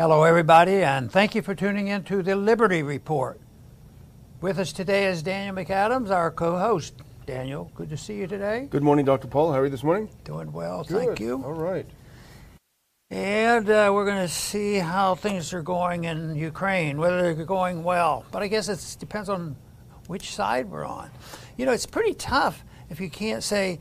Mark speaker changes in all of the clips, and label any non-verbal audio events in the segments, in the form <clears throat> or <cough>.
Speaker 1: Hello, everybody, and thank you for tuning in to the Liberty Report. With us today is Daniel McAdams, our co host. Daniel, good to see you today.
Speaker 2: Good morning, Dr. Paul. How are you this morning?
Speaker 1: Doing well,
Speaker 2: Good.
Speaker 1: thank you.
Speaker 2: All right.
Speaker 1: And uh, we're going to see how things are going in Ukraine, whether they're going well. But I guess it depends on which side we're on. You know, it's pretty tough if you can't say,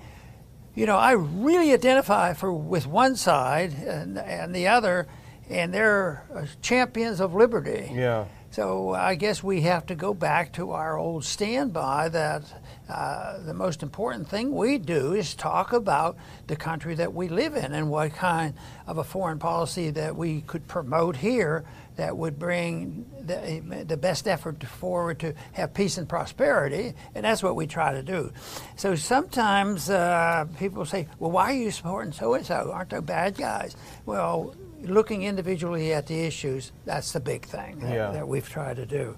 Speaker 1: you know, I really identify for with one side and, and the other, and they're uh, champions of liberty.
Speaker 2: Yeah.
Speaker 1: So I guess we have to go back to our old standby that uh, the most important thing we do is talk about the country that we live in and what kind of a foreign policy that we could promote here that would bring the, the best effort forward to have peace and prosperity, and that's what we try to do. So sometimes uh, people say, "Well, why are you supporting so and so? Aren't they bad guys?" Well, looking individually at the issues, that's the big thing that,
Speaker 2: Yeah.
Speaker 1: that we've tried to do.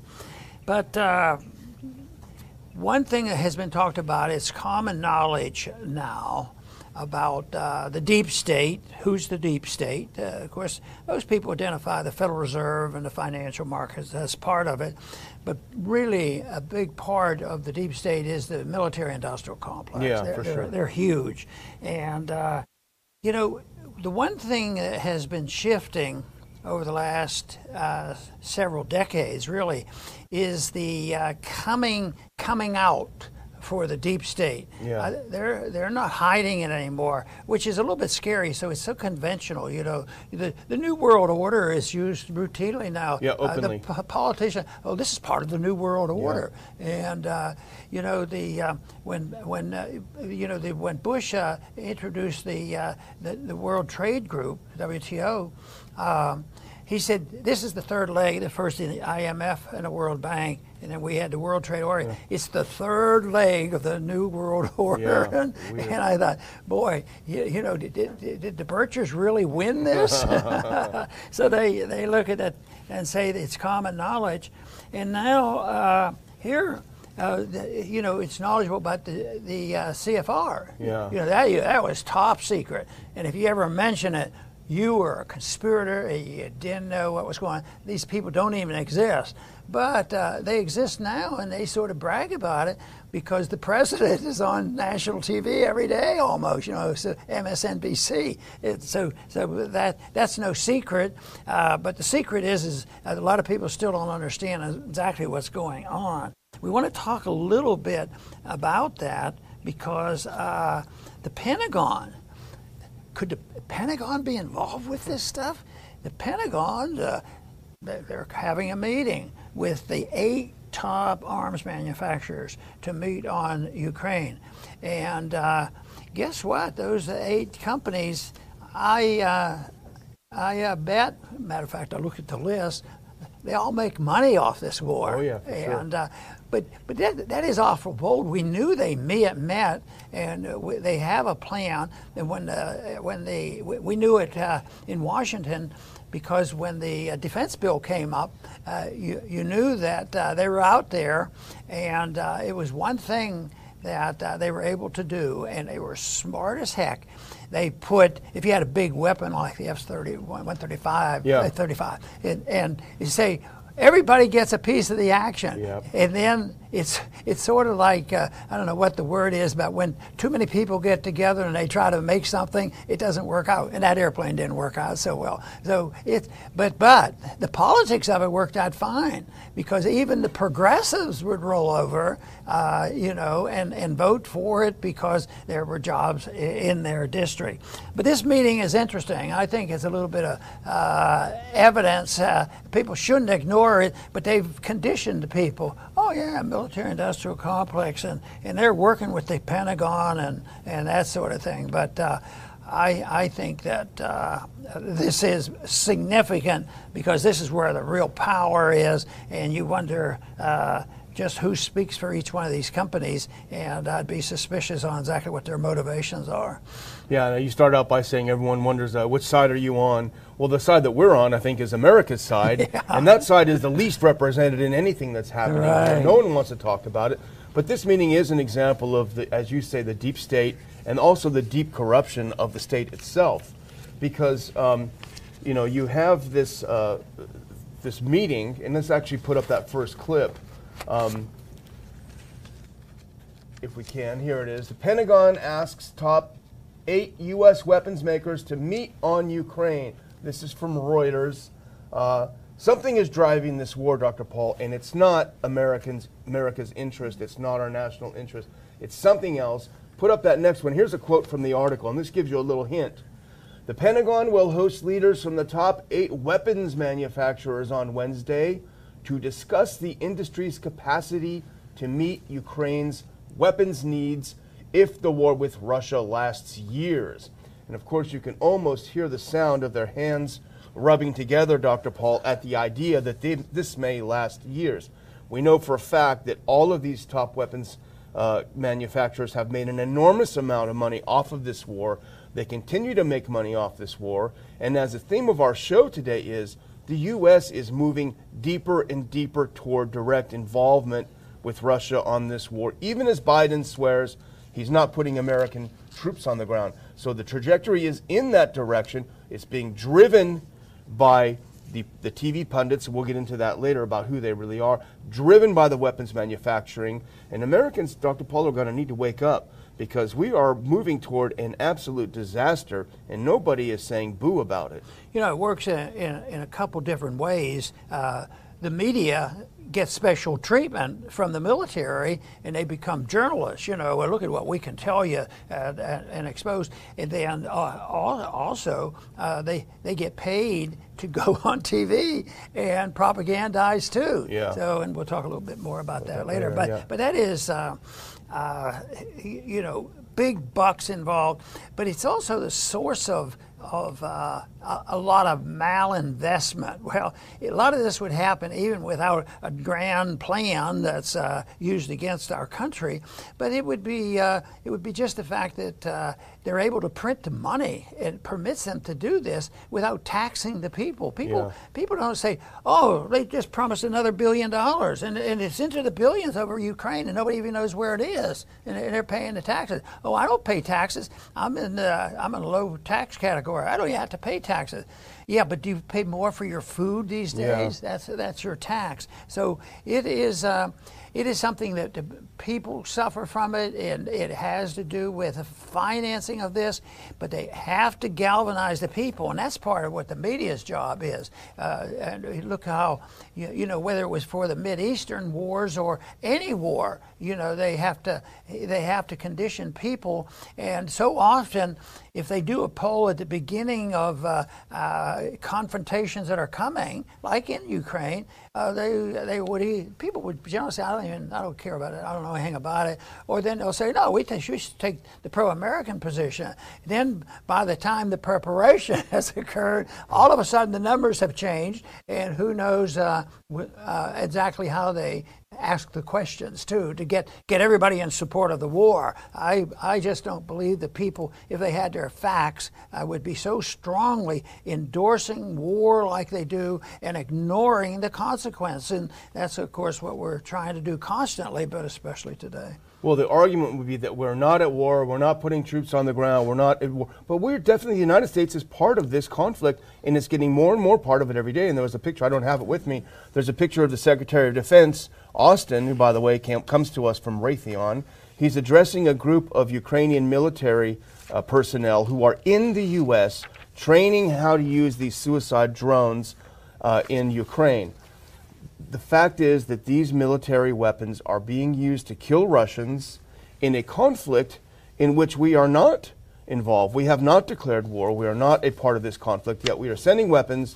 Speaker 1: But uh, one thing that has been talked about is common knowledge now about uh, the deep state. Who's the deep state? Uh, of course, most people identify the Federal Reserve and the financial markets as part of it, but really a big part of the deep state is the military-industrial complex.
Speaker 2: Yeah,
Speaker 1: they're,
Speaker 2: for
Speaker 1: they're-
Speaker 2: sure.
Speaker 1: They're huge, and uh, you know the one thing that has been shifting over the last uh, several decades, really, is the uh, coming coming out for the deep state.
Speaker 2: Yeah.
Speaker 1: Uh, they're they're not hiding it anymore, which is a little bit scary. So it's so conventional, you know. The the new world order is used routinely now.
Speaker 2: Yeah,
Speaker 1: Uh,
Speaker 2: openly.
Speaker 1: the p- politician, oh, this is part of the new world order, and uh, you know the uh, when when uh, you know the, when Bush uh, introduced the, uh, the the World Trade Group (WTO). Um, he said, "This is the third leg. The first in the IMF and the World Bank, and then we had the World Trade Order. It's the third leg of the New World <laughs> Order."
Speaker 2: Yeah,
Speaker 1: and, and I thought, boy, you, you know, did, did, did the Birchers really win this? <laughs> <laughs> so they, they look at it and say it's common knowledge. And now uh, here, uh, the, you know, it's knowledgeable about the, the uh, CFR.
Speaker 2: Yeah.
Speaker 1: You know, that, that was top secret. And if you ever mention it, you were a conspirator, you didn't know what was going on. These people don't even exist. But uh, they exist now, and they sort of brag about it because the president <laughs> is on national TV every day almost, you know, so MSNBC. It, so so that, that's no secret. Uh, but the secret is, is a lot of people still don't understand exactly what's going on. We want to talk a little bit about that because uh, the Pentagon could the Pentagon be involved with this stuff? The Pentagon, uh, they- they're having a meeting with the eight top arms manufacturers to meet on Ukraine. And uh, guess what? Those eight companies, I, uh, I uh, bet, matter of fact, I looked at the list, they all make money off this war.
Speaker 2: Oh, yeah, for sure.
Speaker 1: But but that, that is awful bold. We knew they met, met and uh, we, they have a plan. And when uh, when they we, we knew it uh, in Washington because when the uh, defense bill came up, uh, you you knew that uh, they were out there, and uh, it was one thing that uh, they were able to do, and they were smart as heck. They put, if you had a big weapon like the F-30, 135,
Speaker 2: Yeah.
Speaker 1: uh, 35, and, and you say, everybody gets a piece of the action.
Speaker 2: Yep.
Speaker 1: And then it's it's sort of like uh, I don't know what the word is, but when too many people get together and they try to make something, it doesn't work out. And that airplane didn't work out so well. So it, but but the politics of it worked out fine because even the progressives would roll over, uh, you know, and and vote for it because there were jobs in their district. But this meeting is interesting. I think it's a little bit of uh, evidence. Uh, people shouldn't ignore it, but they've conditioned people. Oh yeah, military-industrial complex, and, and they're working with the Pentagon and, and that sort of thing. But uh, I I think that uh, this is significant because this is where the real power is, and you wonder. Uh, just who speaks for each one of these companies, and I'd be suspicious on exactly what their motivations are.
Speaker 2: Yeah, you start out by saying everyone wonders uh, which side are you on. Well, the side that we're on, I think, is America's side, <laughs> and that side is the least represented in anything that's happening.
Speaker 1: Right.
Speaker 2: No one wants to talk about it. But this meeting is an example of the, as you say, the deep state and also the deep corruption of the state itself, because um, you know, you have this uh, this meeting, and let's actually put up that first clip. Um, if we can, here it is. The Pentagon asks top eight U.S. weapons makers to meet on Ukraine. This is from Reuters. Uh, something is driving this war, Dr. Paul, and it's not Americans, America's interest. It's not our national interest. It's something else. Put up that next one. Here's a quote from the article, and this gives you a little hint. The Pentagon will host leaders from the top eight weapons manufacturers on Wednesday to discuss the industry's capacity to meet Ukraine's weapons needs if the war with Russia lasts years. And of course, you can almost hear the sound of their hands rubbing together, Dr. Paul, at the idea that they, this may last years. We know for a fact that all of these top weapons uh, manufacturers have made an enormous amount of money off of this war. They continue to make money off this war. And as the theme of our show today is, the U.S. is moving deeper and deeper toward direct involvement with Russia on this war, even as Biden swears he's not putting American troops on the ground. So the trajectory is in that direction. It's being driven by the, the TV pundits, we'll get into that later about who they really are, driven by the weapons manufacturing. And Americans, Dr. Paul, are going to need to wake up because we are moving toward an absolute disaster, and nobody is saying boo about it.
Speaker 1: You know, it works in, in, in a couple different ways. Uh, the media get special treatment from the military and they become journalists. You know, well, look at what we can tell you and, and expose. And then uh, also, uh, they, they get paid to go <laughs> on TV and propagandize too.
Speaker 2: Yeah.
Speaker 1: So, and we'll talk a little bit more about that, that later. later. But, yeah. but that is, uh, uh you know, big bucks involved. But it's also the source of of uh, a lot of malinvestment. <laughs> Well, a lot of this would happen even without a grand plan that's uh, used against our country, but it would be uh, it would be just the fact that uh, they're able to print the money. It permits them to do this without taxing the people. People yeah. people don't say, "Oh, they just promised another billion dollars," and, and it's into the billions over Ukraine, and nobody even knows where it is, and they're paying the taxes. Oh, I don't pay taxes. I'm in the, I'm in a low tax category. I don't even have to pay taxes. Yeah, but do you pay more for your food these days? Yeah. That's that's your tax. So it is. Uh, it is something that people suffer from it, and it has to do with the financing of this. But they have to galvanize the people, and that's part of what the media's job is. Uh, and look how you, know whether it was for the Mid Eastern wars or any war, you know they have to they have to condition people, and so often if they do a poll at the beginning of uh, uh, confrontations that are coming, like in Ukraine, uh, they they would eat. people would generally say, I don't even I don't care about it, I don't know anything about it, or then they'll say, no, we, we should take the pro-American position. Then by the time the preparation <laughs> has occurred, all of a sudden the numbers have changed, and who knows uh, uh, exactly how they ask the questions too to get get everybody in support of the war. I I just don't believe that people, if they had their facts, uh, would be so strongly endorsing war like they do and ignoring the consequence. And that's of course what we're trying to do constantly, but especially today.
Speaker 2: Well, the argument would be that we're not at war, we're not putting troops on the ground, we're not at war. But we're definitely, the United States is part of this conflict, and it's getting more and more part of it every day. And there was a picture, I don't have it with me, there's a picture of the Secretary of Defense, Austin, who, by the way, comes to us from Raytheon. He's addressing a group of Ukrainian military uh, personnel who are in the U.S. training how to use these suicide drones uh, in Ukraine the fact is that these military weapons are being used to kill Russians in a conflict in which we are not involved. We have not declared war. We are not a part of this conflict, yet we are sending weapons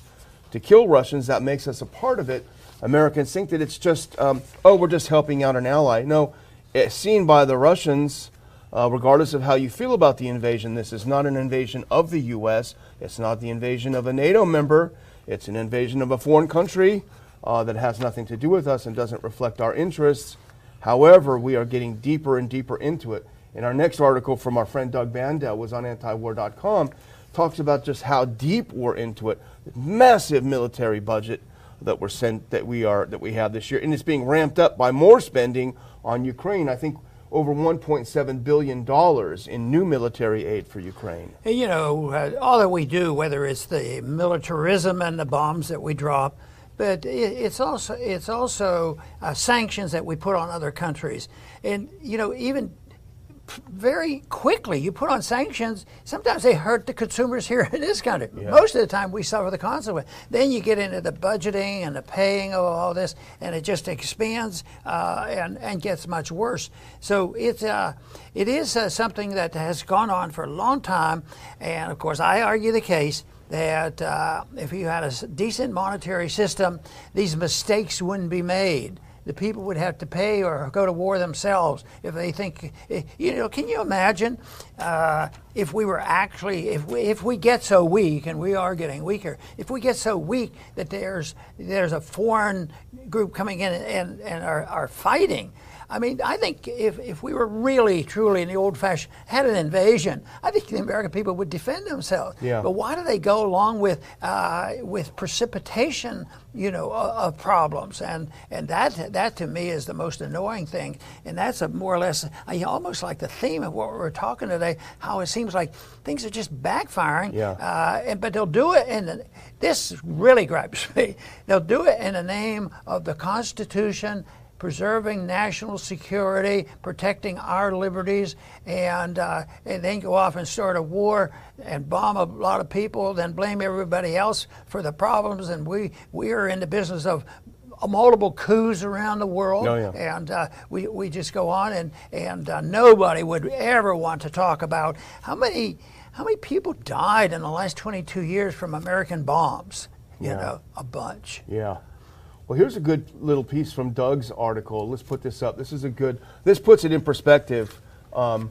Speaker 2: to kill Russians. That makes us a part of it. Americans think that it's just, um, oh, we're just helping out an ally. No, it's seen by the Russians, uh, regardless of how you feel about the invasion, this is not an invasion of the U.S., it's not the invasion of a NATO member, it's an invasion of a foreign country uh, that has nothing to do with us and doesn't reflect our interests. However, we are getting deeper and deeper into it. And our next article from our friend Doug Bandow was on antiwar.com, talks about just how deep we're into it. Massive military budget that we're sent that we are that we have this year, and it's being ramped up by more spending on Ukraine. I think over 1.7 billion dollars in new military aid for Ukraine.
Speaker 1: You know, uh, all that we do, whether it's the militarism and the bombs that we drop, but it's also it's also uh, sanctions that we put on other countries, and you know even very quickly. You put on sanctions, sometimes they hurt the consumers here <laughs> in this country. Yeah. Most of the time, we suffer the consequence. Then you get into the budgeting and the paying of all this, and it just expands uh, and, and gets much worse. So it's, uh, it is uh, something that has gone on for a long time. And of course, I argue the case that uh, if you had a decent monetary system, these mistakes wouldn't be made the people would have to pay or go to war themselves if they think, eh, you know, can you imagine uh, if we were actually, if we, if we get so weak, and we are getting weaker, if we get so weak that there's, there's a foreign group coming in and, and are, are fighting, I mean, I think if, if we were really, truly in the old fashioned, had an invasion, I think the American people would defend themselves.
Speaker 2: Yeah.
Speaker 1: But why do they go along with, uh, with precipitation, you know, of, of, problems? And, and that, that to me is the most annoying thing. And that's a more or less, I almost like the theme of what we're talking today, how it seems like things are just backfiring.
Speaker 2: Yeah.
Speaker 1: Uh, and, but they'll do it in, the, this really <laughs> gripes me, they'll do it in the name of the Constitution preserving national security, protecting our liberties, and, uh, and then go off and start a war and bomb a lot of people, then blame everybody else for the problems. And we, we are in the business of multiple coups around the world,
Speaker 2: oh, yeah.
Speaker 1: and uh, we, we just go on, and, and uh, nobody would ever want to talk about how many, how many people died in the last 22 years from American bombs. You
Speaker 2: yeah.
Speaker 1: know, a bunch.
Speaker 2: Yeah. Well, here's a good little piece from Doug's article. Let's put this up. This is a good, this puts it in perspective. Um,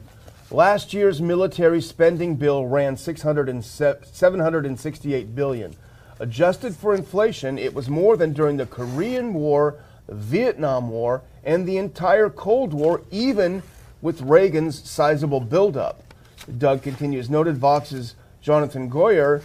Speaker 2: last year's military spending bill ran 768 billion. Adjusted for inflation, it was more than during the Korean War, the Vietnam War, and the entire Cold War, even with Reagan's sizable buildup. Doug continues. Noted Vox's Jonathan Guyer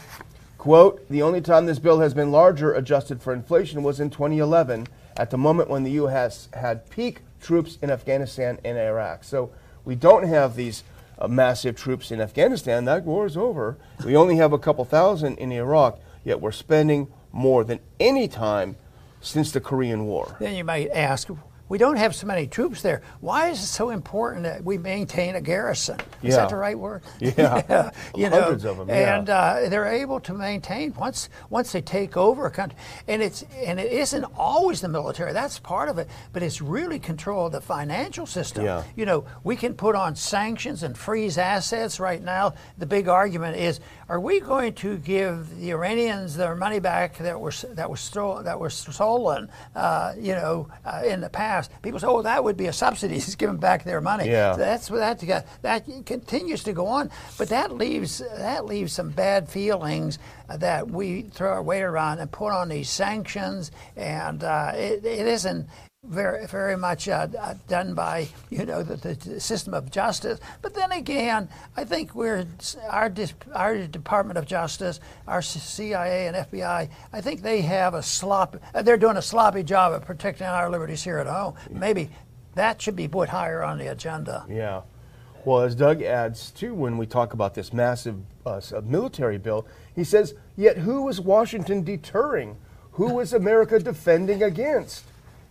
Speaker 2: Quote, the only time this bill has been larger adjusted for inflation was in 2011, at the moment when the U.S. had peak troops in Afghanistan and Iraq. So we don't have these uh, massive troops in Afghanistan. That war is over. We only have a couple thousand in Iraq, yet we're spending more than any time since the Korean War.
Speaker 1: Then you might ask, we don't have so many troops there. Why is it so important that we maintain a garrison? Is
Speaker 2: yeah.
Speaker 1: that the right word? <laughs>
Speaker 2: Yeah, <laughs> yeah.
Speaker 1: you
Speaker 2: hundreds
Speaker 1: know,
Speaker 2: of them. Yeah.
Speaker 1: And uh, they're able to maintain once once they take over a country, and it's and it isn't always the military. That's part of it, but it's really control of the financial system.
Speaker 2: Yeah.
Speaker 1: You know, we can put on sanctions and freeze assets right now. The big argument is: Are we going to give the Iranians their money back that was that was stolen that was stolen? Uh, you know, uh, in the past people say, "Oh, that would be a subsidy. <laughs> He's giving back their money."
Speaker 2: Yeah.
Speaker 1: So that's that that continues to go on, but that leaves that leaves some bad feelings that we throw our weight around and put on these sanctions, and uh, it, it isn't very very much uh, uh, done by you know the, the, system of justice. But then again, I think we're our our Department of Justice, our CIA and FBI. I think they have a slop. Uh, they're doing a sloppy job of protecting our liberties here at home. Maybe that should be put higher on the agenda.
Speaker 2: Yeah. Well, as Doug adds too, when we talk about this massive uh, military bill, he says, "Yet who is Washington deterring? Who is America defending against?"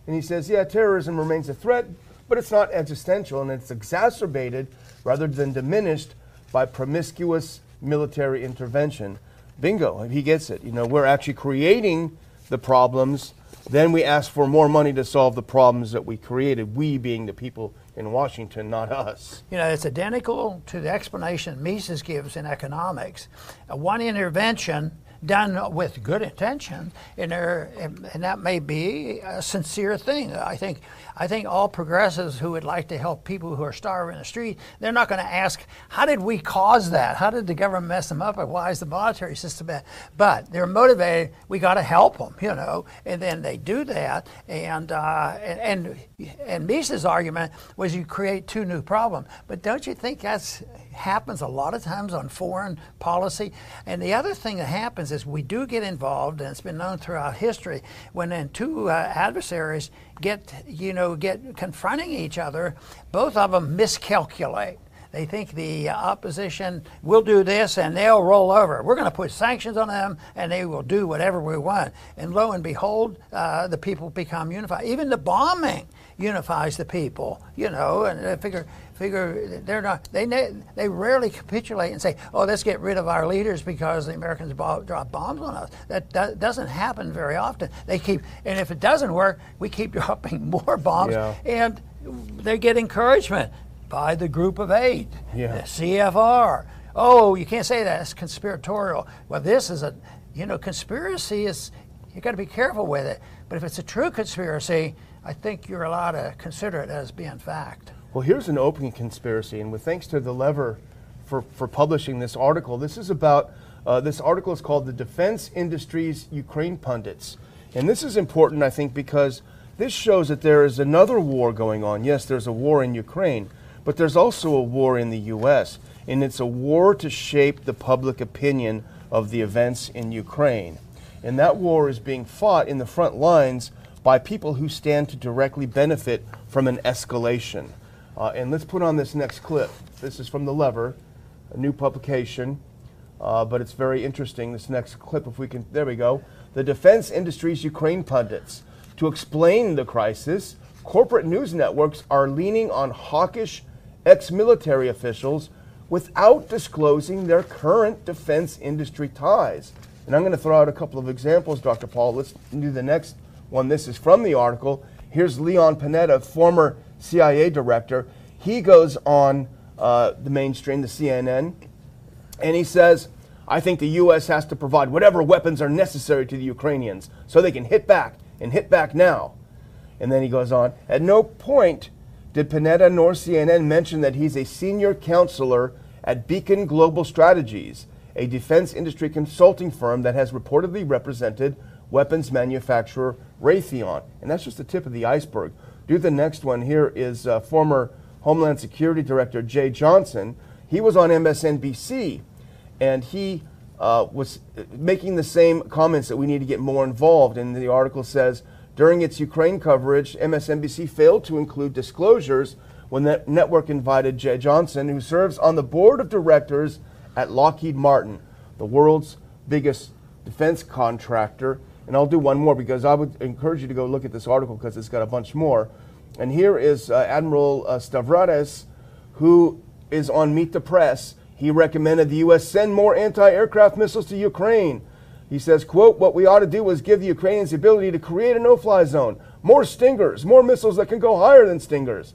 Speaker 2: And he says, yeah, terrorism remains a threat, but it's not existential and it's exacerbated rather than diminished by promiscuous military intervention. Bingo, he gets it. You know, we're actually creating the problems. Then we ask for more money to solve the problems that we created, we being the people in Washington, not us.
Speaker 1: You know, it's identical to the explanation Mises gives in economics. Uh, one intervention done with good intention, and, there, and that may be a sincere thing. I think, I think all progressives who would like to help people who are starving in the street, they're not going to ask, how did we cause that? How did the government mess them up? Why is the monetary system bad? But they're motivated, we got to help them, you know, and then they do that. And, uh, and, and, and Mises' argument was you create two new problems. But don't you think that happens a lot of times on foreign policy. And the other thing that happens is we do get involved, and it's been known throughout history, when then two uh, adversaries get, you know, get confronting each other, both of them miscalculate. They think the opposition will do this and they'll roll over. We're going to put sanctions on them and they will do whatever we want. And lo and behold, uh, the people become unified. Even the bombing unifies the people, you know, and I figure figure they're not they they rarely capitulate and say oh let's get rid of our leaders because the americans drop bombs on us. That, that, doesn't happen very often. They keep and if it doesn't work we keep <laughs> dropping more bombs yeah. and they get encouragement by the group of eight yeah. the cfr oh you can't say that. It's conspiratorial. Well this is a you know conspiracy is you got to be careful with it. But if it's a true conspiracy i think you're allowed to consider it as being fact
Speaker 2: well, here's an open conspiracy, and with thanks to the lever for, for publishing this article, this is about uh, this article is called "The Defense Industries Ukraine Pundits," and this is important, I think, because this shows that there is another war going on. Yes, there's a war in Ukraine, but there's also a war in the U.S., and it's a war to shape the public opinion of the events in Ukraine. And that war is being fought in the front lines by people who stand to directly benefit from an escalation. Uh, and let's put on this next clip. This is from The Lever, a new publication, uh, but it's very interesting. This next clip, if we can, there we go. The defense industry's Ukraine pundits. To explain the crisis, corporate news networks are leaning on hawkish ex military officials without disclosing their current defense industry ties. And I'm going to throw out a couple of examples, Dr. Paul. Let's do the next one. This is from the article. Here's Leon Panetta, former CIA director, he goes on uh, the mainstream, the CNN, and he says, I think the U.S. has to provide whatever weapons are necessary to the Ukrainians so they can hit back and hit back now. And then he goes on, at no point did Panetta nor CNN mention that he's a senior counselor at Beacon Global Strategies, a defense industry consulting firm that has reportedly represented weapons manufacturer Raytheon. And that's just the tip of the iceberg. Do the next one. Here is uh, former Homeland Security Director Jeh Johnson. He was on MSNBC, and he uh, was making the same comments that we need to get more involved. And the article says during its Ukraine coverage, MSNBC failed to include disclosures when that network invited Jeh Johnson, who serves on the board of directors at Lockheed Martin, the world's biggest defense contractor, and I'll do one more because I would encourage you to go look at this article because it's got a bunch more. And here is uh, Admiral uh, Stavridis, who is on Meet the Press. He recommended the U.S. send more anti-aircraft missiles to Ukraine. He says, quote, what we ought to do is give the Ukrainians the ability to create a no-fly zone, more Stingers, more missiles that can go higher than Stingers.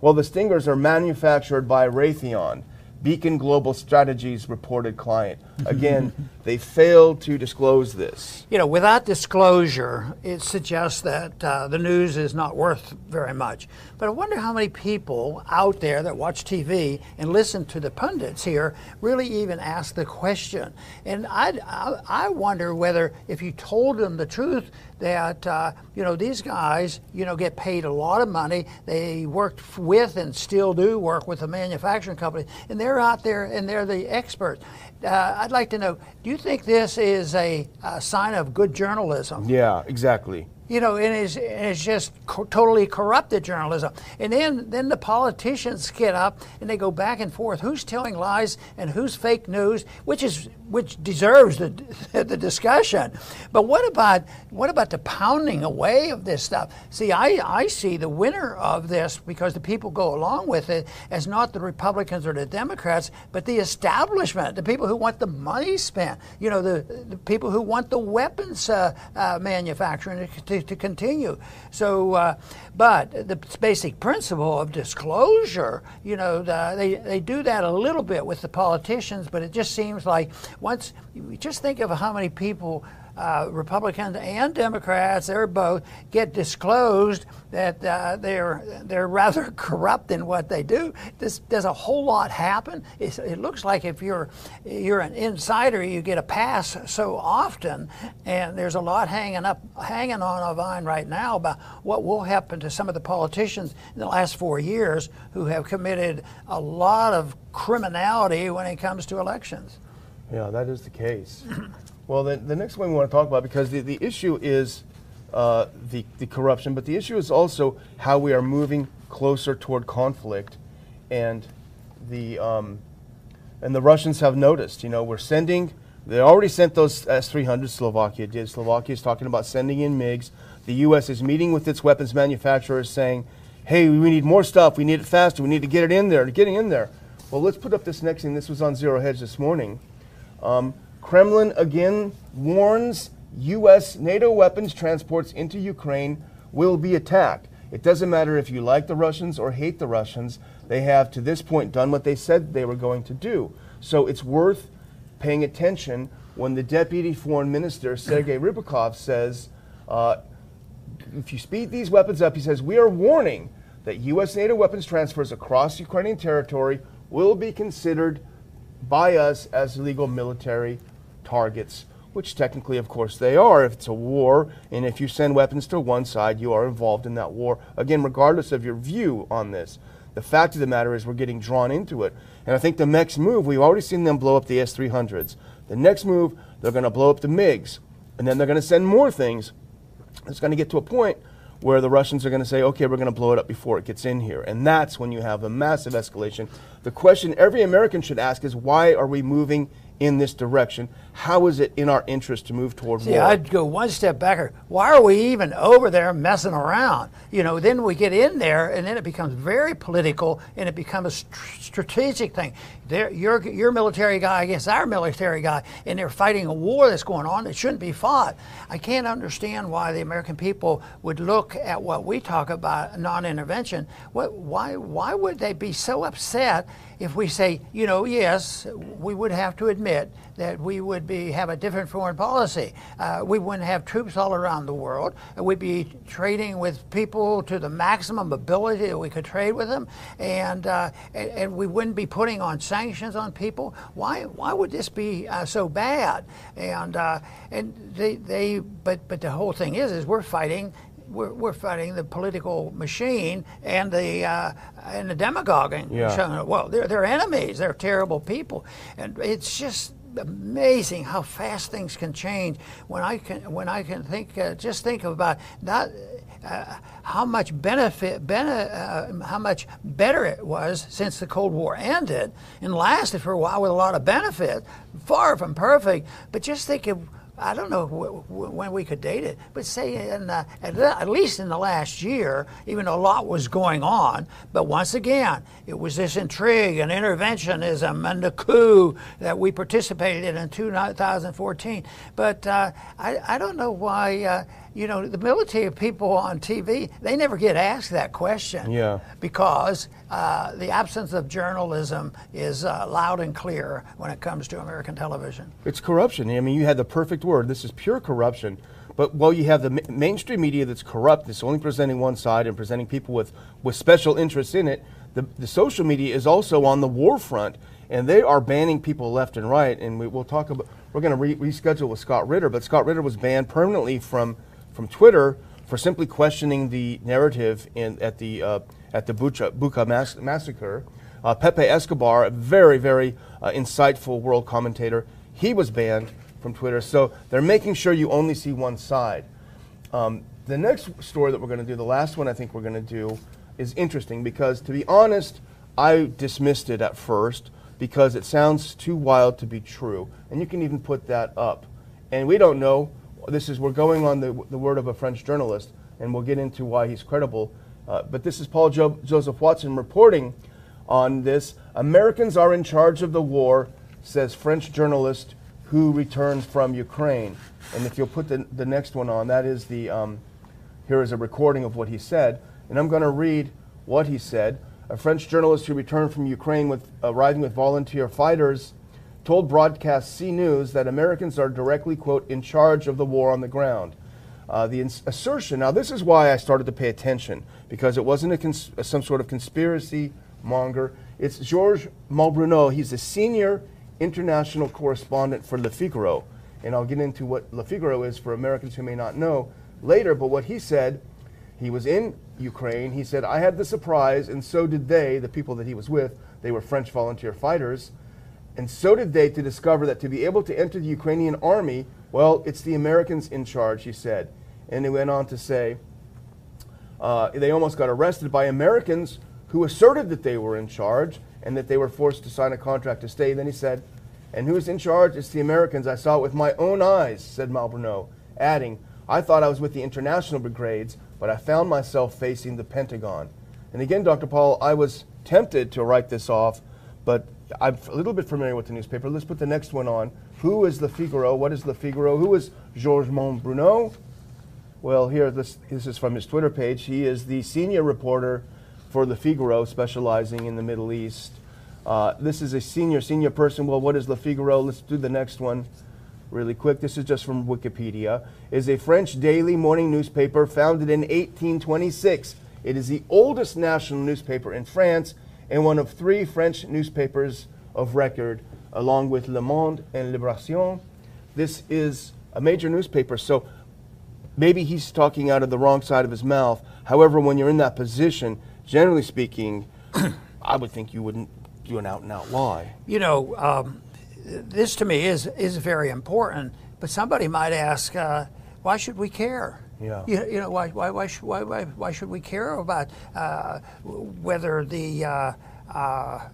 Speaker 2: Well, the Stingers are manufactured by Raytheon. Beacon Global Strategies reported client. Again, <laughs> they failed to disclose this.
Speaker 1: You know, without disclosure, it suggests that uh, the news is not worth very much. But I wonder how many people out there that watch TV and listen to the pundits here really even ask the question. And I, I wonder whether if you told them the truth, that uh, you know these guys you know get paid a lot of money they worked with and still do work with the manufacturing company and they're out there and they're the experts uh, I'd like to know do you think this is a, a sign of good journalism?
Speaker 2: Yeah, exactly
Speaker 1: you know, and it's, it's just co- totally corrupted journalism. And then, then the politicians get up and they go back and forth. Who's telling lies and who's fake news, which is which deserves the, <laughs> the discussion. But what about what about the pounding away of this stuff? See, I, I see the winner of this because the people go along with it as not the Republicans or the Democrats, but the establishment, the people who want the money spent. You know, the, the people who want the weapons uh, uh, manufacturing to, to, continue. So, uh, but the basic principle of disclosure, you know, the, they they do that a little bit with the politicians, but it just seems like once you just think of how many people uh, Republicans and Democrats, they're both, get disclosed that uh, they're they're rather <laughs> corrupt in what they do. This, does a whole lot happen? It's, it looks like if you're you're an insider, you get a pass so often, and there's a lot hanging up hanging on a vine right now about what will happen to some of the politicians in the last four years who have committed a lot of criminality when it comes to elections.
Speaker 2: Yeah, that is the case. <clears throat> well, the, the next one we want to talk about because the, the issue is uh, the, the corruption, but the issue is also how we are moving closer toward conflict, and the um, and the Russians have noticed. You know, we're sending. They already sent those S-300. Slovakia did. Slovakia is talking about sending in MiGs. The U.S. is meeting with its weapons manufacturers, saying, "Hey, we need more stuff. We need it faster. We need to get it in there. Getting in there." Well, let's put up this next thing. This was on Zero Hedge this morning. Um, Kremlin again warns U.S. NATO weapons transports into Ukraine will be attacked. It doesn't matter if you like the Russians or hate the Russians, they have to this point done what they said they were going to do. So it's worth paying attention when the deputy foreign minister, Sergei Ryabkov, says, uh, if you speed these weapons up, he says, we are warning that U.S. NATO weapons transfers across Ukrainian territory will be considered by us as legal military targets, which technically, of course, they are if it's a war. And if you send weapons to one side, you are involved in that war. Again, regardless of your view on this, the fact of the matter is we're getting drawn into it. And I think the next move, we've already seen them blow up the S 300s. The next move, they're going to blow up the MiGs. And then they're going to send more things. It's going to get to a point where the Russians are going to say, okay, we're going to blow it up before it gets in here. And that's when you have a massive escalation. The question every American should ask is why are we moving in this direction? How is it in our interest to move toward
Speaker 1: See,
Speaker 2: war?
Speaker 1: I'd go one step back. Why are we even over there messing around? You know, then we get in there, and then it becomes very political, and it becomes a st- strategic thing. They're, your your military guy against our military guy, and they're fighting a war that's going on that shouldn't be fought. I can't understand why the American people would look at what we talk about non-intervention. What, why why would they be so upset if we say, you know, yes, we would have to admit that we would be have a different foreign policy. Uh, we wouldn't have troops all around the world. We'd be trading with people to the maximum ability that we could trade with them, and uh, and, and, we wouldn't be putting on sanctions on people. Why why would this be uh, so bad? And uh, and they they but but the whole thing is is we're fighting we're, we're fighting the political machine and the uh, and the demagoguing.
Speaker 2: Yeah.
Speaker 1: Well, they're they're enemies. They're terrible people, and it's just amazing how fast things can change. When I can when I can think, uh, just think about not. Uh, how much benefit, bene, uh, how much better it was since the Cold War ended and lasted for a while with a lot of benefit. Far from perfect, but just think of I don't know when we could date it, but say in, uh, at, at, least in the last year, even though a lot was going on. But once again, it was this intrigue and interventionism and the coup that we participated in in 2014. But uh, I, I, don't know why. Uh, you know, the military people on TV, they never get asked that question.
Speaker 2: Yeah.
Speaker 1: Because uh, the absence of journalism is uh, loud and clear when it comes to American television.
Speaker 2: It's corruption. I mean, you had the perfect word. This is pure corruption. But while you have the ma- mainstream media that's corrupt, that's only presenting one side and presenting people with, with special interests in it, the, the social media is also on the war front, and they are banning people left and right. And we, will talk about, we're going to re- reschedule with Scott Ritter, but Scott Ritter was banned permanently from from Twitter for simply questioning the narrative in, at the uh, at the Bucha, mass- massacre. Uh, Pepe Escobar, a very very uh, insightful world commentator, he was banned from Twitter. So they're making sure you only see one side. Um, the next story that we're going to do, the last one I think we're going to do, is interesting because to be honest, I dismissed it at first because it sounds too wild to be true, and you can even put that up. And we don't know this is we're going on the, the word of a French journalist, and we'll get into why he's credible. Uh, but this is Paul jo- Joseph Watson reporting on this. Americans are in charge of the war, says French journalist who returns from Ukraine. And if you'll put the, the next one on, that is the um, here is a recording of what he said, and I'm going to read what he said. A French journalist who returned from Ukraine with arriving with volunteer fighters told broadcast C News that Americans are directly, quote, in charge of the war on the ground. Uh, the assertion, now this is why I started to pay attention, because it wasn't some sort of conspiracy monger. It's Georges Malbrunot. He's a senior international correspondent for Le Figaro. And I'll get into what Le Figaro is for Americans who may not know later. But what he said, he was in Ukraine. He said, I had the surprise, and so did they, the people that he was with. They were French volunteer fighters. And so did they to discover that to be able to enter the Ukrainian army, well, it's the Americans in charge, he said. And he went on to say, uh, they almost got arrested by Americans who asserted that they were in charge and that they were forced to sign a contract to stay. Then he said, and who's in charge? It's the Americans. I saw it with my own eyes, said Malbrunot, adding, I thought I was with the international brigades, but I found myself facing the Pentagon. And again, Dr. Paul, I was tempted to write this off, but I'm a little bit familiar with the newspaper. Let's put the next one on. Who is Le Figaro? What is Le Figaro? Who is Georges Malbrunot? Well, here, this, this is from his Twitter page. He is the senior reporter for Le Figaro, specializing in the Middle East. Uh, this is a senior, senior person. Well, what is Le Figaro? Let's do the next one really quick. This is just from Wikipedia. Is a French daily morning newspaper founded in 1826. It is the oldest national newspaper in France and one of three French newspapers of record, along with Le Monde and Libération. This is a major newspaper, so maybe he's talking out of the wrong side of his mouth. However, when you're in that position, generally speaking, <coughs> I would think you wouldn't do an out and out lie.
Speaker 1: You know, um, this to me is is very important. But somebody might ask, uh, why should we care?
Speaker 2: Yeah.
Speaker 1: You, you know, why why why, sh- why why why should we care about uh, whether the uh, uh,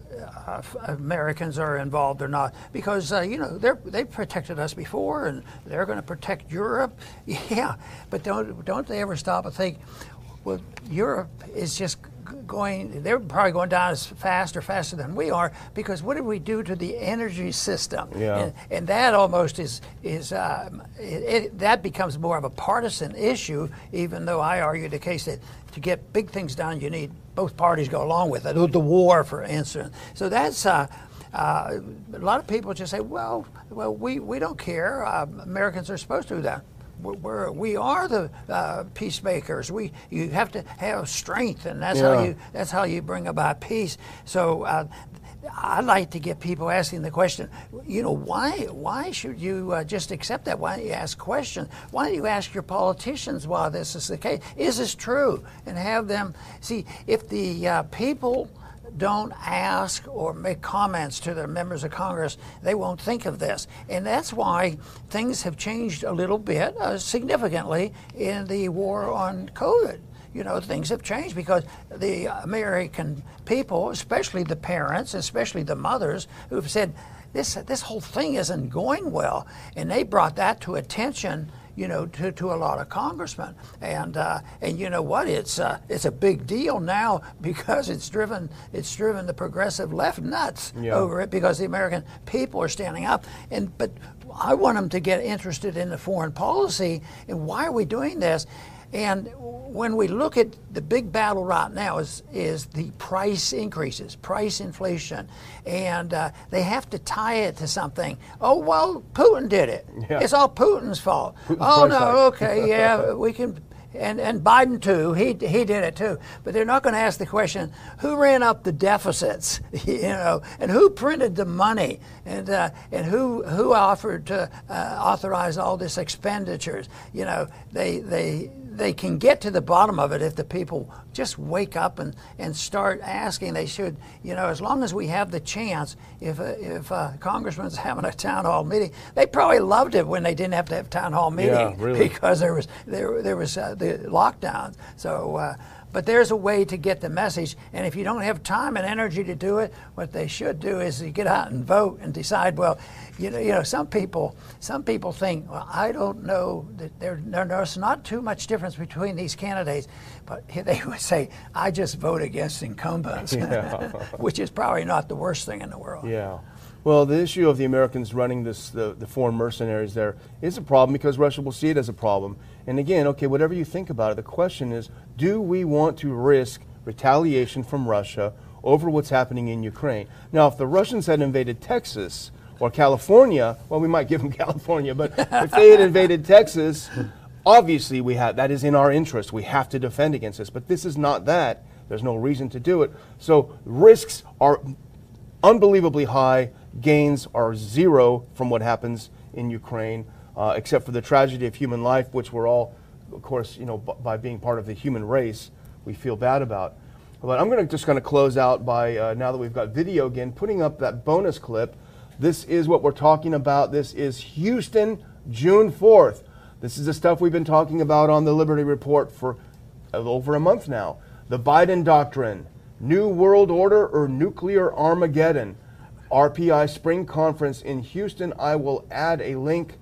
Speaker 1: Americans are involved or not? Because uh, you know they're they've protected us before, and they're going to protect Europe. <laughs> Yeah, but don't don't they ever stop and think? Well, Europe is just going, they're probably going down as fast or faster than we are because what did we do to the energy system?
Speaker 2: Yeah.
Speaker 1: And, and that almost is, is um, it, it, that becomes more of a partisan issue, even though I argue the case that to get big things done, you need both parties go along with it. The war, for instance. So that's. Uh, uh, a lot of people just say, "Well, well, we, we don't care. Uh, Americans are supposed to do that." We're, we are the uh, peacemakers. We you have to have strength, and that's
Speaker 2: Yeah.
Speaker 1: how you that's how you bring about peace. So. Uh, I like to get people asking the question, you know, why why should you uh, just accept that? Why don't you ask questions? Why don't you ask your politicians why this is the case? Is this true? And have them see if the uh, people don't ask or make comments to their members of Congress, they won't think of this. And that's why things have changed a little bit, uh, significantly, in the war on COVID. You know, things have changed because the American people, especially the parents, especially the mothers, who've said, this, this whole thing isn't going well. And they brought that to attention you know, to, to a lot of congressmen. And uh, and you know what? It's uh, it's a big deal now because it's driven it's driven the progressive left nuts
Speaker 2: Yeah.
Speaker 1: over it because the American people are standing up. And but I want them to get interested in the foreign policy and why are we doing this? And when we look at the big battle right now is is the price increases, price inflation, and uh, they have to tie it to something. Oh well, Putin did it.
Speaker 2: Yeah.
Speaker 1: It's all Putin's fault.
Speaker 2: Putin's
Speaker 1: oh no,
Speaker 2: hike.
Speaker 1: okay, yeah, we can. And, and Biden too, he, he did it too. But they're not going to ask the question, who ran up the deficits, <laughs> you know, and who printed the money, and uh, and who who offered to uh, authorize all this expenditures. You know, they they they can get to the bottom of it if the people just wake up and, and start asking. They should, you know, as long as we have the chance. If a, if a congressman's <laughs> having a town hall meeting, they probably loved it when they didn't have to have town hall meeting
Speaker 2: Yeah, really. <laughs>
Speaker 1: because there was there there was uh, the lockdowns. So. Uh, but there's a way to get the message, and if you don't have time and energy to do it, what they should do is you get out and vote and decide. Well, you know, you know, some people, some people think, well, I don't know that there, there- there's not too much difference between these candidates, but <laughs> they would say, I just vote against incumbents,
Speaker 2: Yeah. <laughs>
Speaker 1: which is probably not the worst thing in the world.
Speaker 2: Yeah. Well, the issue of the Americans running this, the, the foreign mercenaries there is a problem because Russia will see it as a problem. And again, okay, whatever you think about it, the question is do we want to risk retaliation from Russia over what's happening in Ukraine? Now, if the Russians had invaded Texas or California, well, we might give them <laughs> California, but if they had invaded Texas, obviously we have that is in our interest. We have to defend against this, but this is not that. There's no reason to do it. So risks are unbelievably high. Gains are zero from what happens in Ukraine, uh, except for the tragedy of human life, which we're all, of course, you know, by being part of the human race, we feel bad about. But I'm to just going to close out by uh, now that we've got video again, putting up that bonus clip. This is what we're talking about. This is Houston, June 4th. This is the stuff we've been talking about on the Liberty Report for over a month now. The Biden Doctrine, New World Order or Nuclear Armageddon. RPI Spring Conference in Houston. I will add a link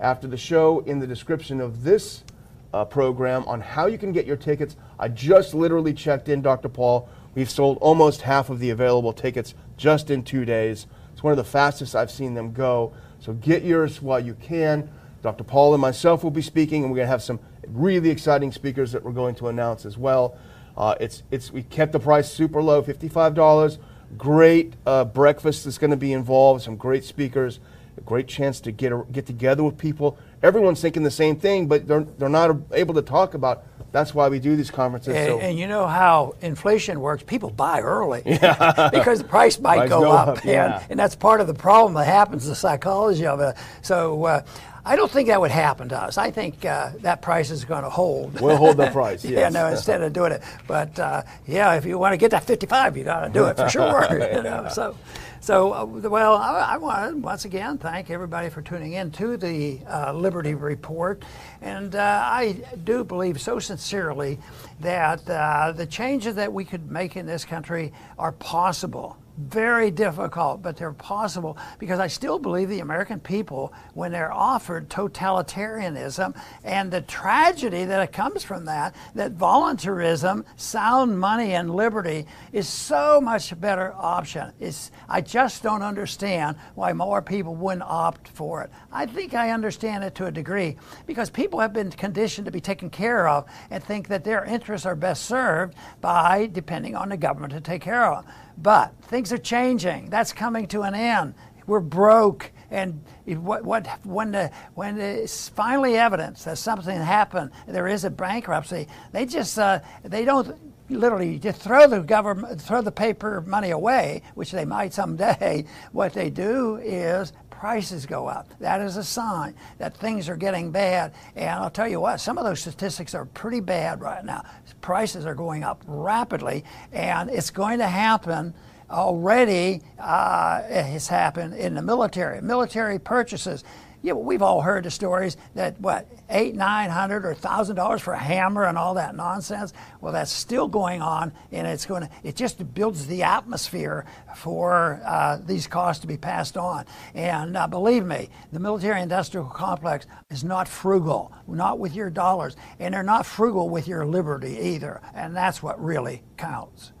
Speaker 2: after the show in the description of this uh, program on how you can get your tickets. I just literally checked in, Dr. Paul. We've sold almost half of the available tickets just in two days. It's one of the fastest I've seen them go. So get yours while you can. Dr. Paul and myself will be speaking, and we're going to have some really exciting speakers that we're going to announce as well. Uh, it's, it's, we kept the price super low, $55 great uh, breakfast that's going to be involved, some great speakers, a great chance to get, a, get together with people. Everyone's thinking the same thing, but they're, they're not able to talk about. That's why we do these conferences.
Speaker 1: And,
Speaker 2: so.
Speaker 1: and you know how inflation works. People buy early <laughs> <laughs> because the price might
Speaker 2: Price
Speaker 1: go,
Speaker 2: go
Speaker 1: up,
Speaker 2: up, yeah.
Speaker 1: and, and that's part of the problem that happens. The psychology of it. So. Uh, I don't think that would happen to us. I think uh, that price is going to hold.
Speaker 2: We'll hold the price. <laughs>
Speaker 1: yeah,
Speaker 2: yes.
Speaker 1: no, instead of doing it. But uh, yeah, if you want to get that 55, you got to do it for sure. <laughs> you <laughs> know, so. So, uh, well, I, I want to once again thank everybody for tuning in to the uh, Liberty Report. And uh, I do believe so sincerely that uh, the changes that we could make in this country are possible very difficult, but they're possible because I still believe the American people, when they're offered totalitarianism and the tragedy that comes from that, that voluntarism, sound money, and liberty is so much better option. It's, I just don't understand why more people wouldn't opt for it. I think I understand it to a degree because people have been conditioned to be taken care of and think that their interests are best served by depending on the government to take care of them. But things are changing. That's coming to an end. We're broke, and what, what when the, when it's finally evidence that something happened, there is a bankruptcy. They just uh, they don't literally just throw the government throw the paper money away, which they might someday. <laughs> What they do is prices go up. That is a sign that things are getting bad. And I'll tell you what, some of those statistics are pretty bad right now. Prices are going up rapidly, and it's going to happen already. Uh, it has happened in the military. Military purchases yeah, well, we've all heard the stories that what eight, nine hundred, or thousand dollars for a hammer and all that nonsense. Well, that's still going on, and it's going to. It just builds the atmosphere for uh, these costs to be passed on. And uh, believe me, the military-industrial complex is not frugal, not with your dollars, and they're not frugal with your liberty either. And that's what really counts.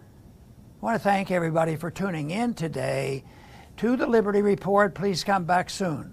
Speaker 1: I want to thank everybody for tuning in today to the Liberty Report. Please come back soon.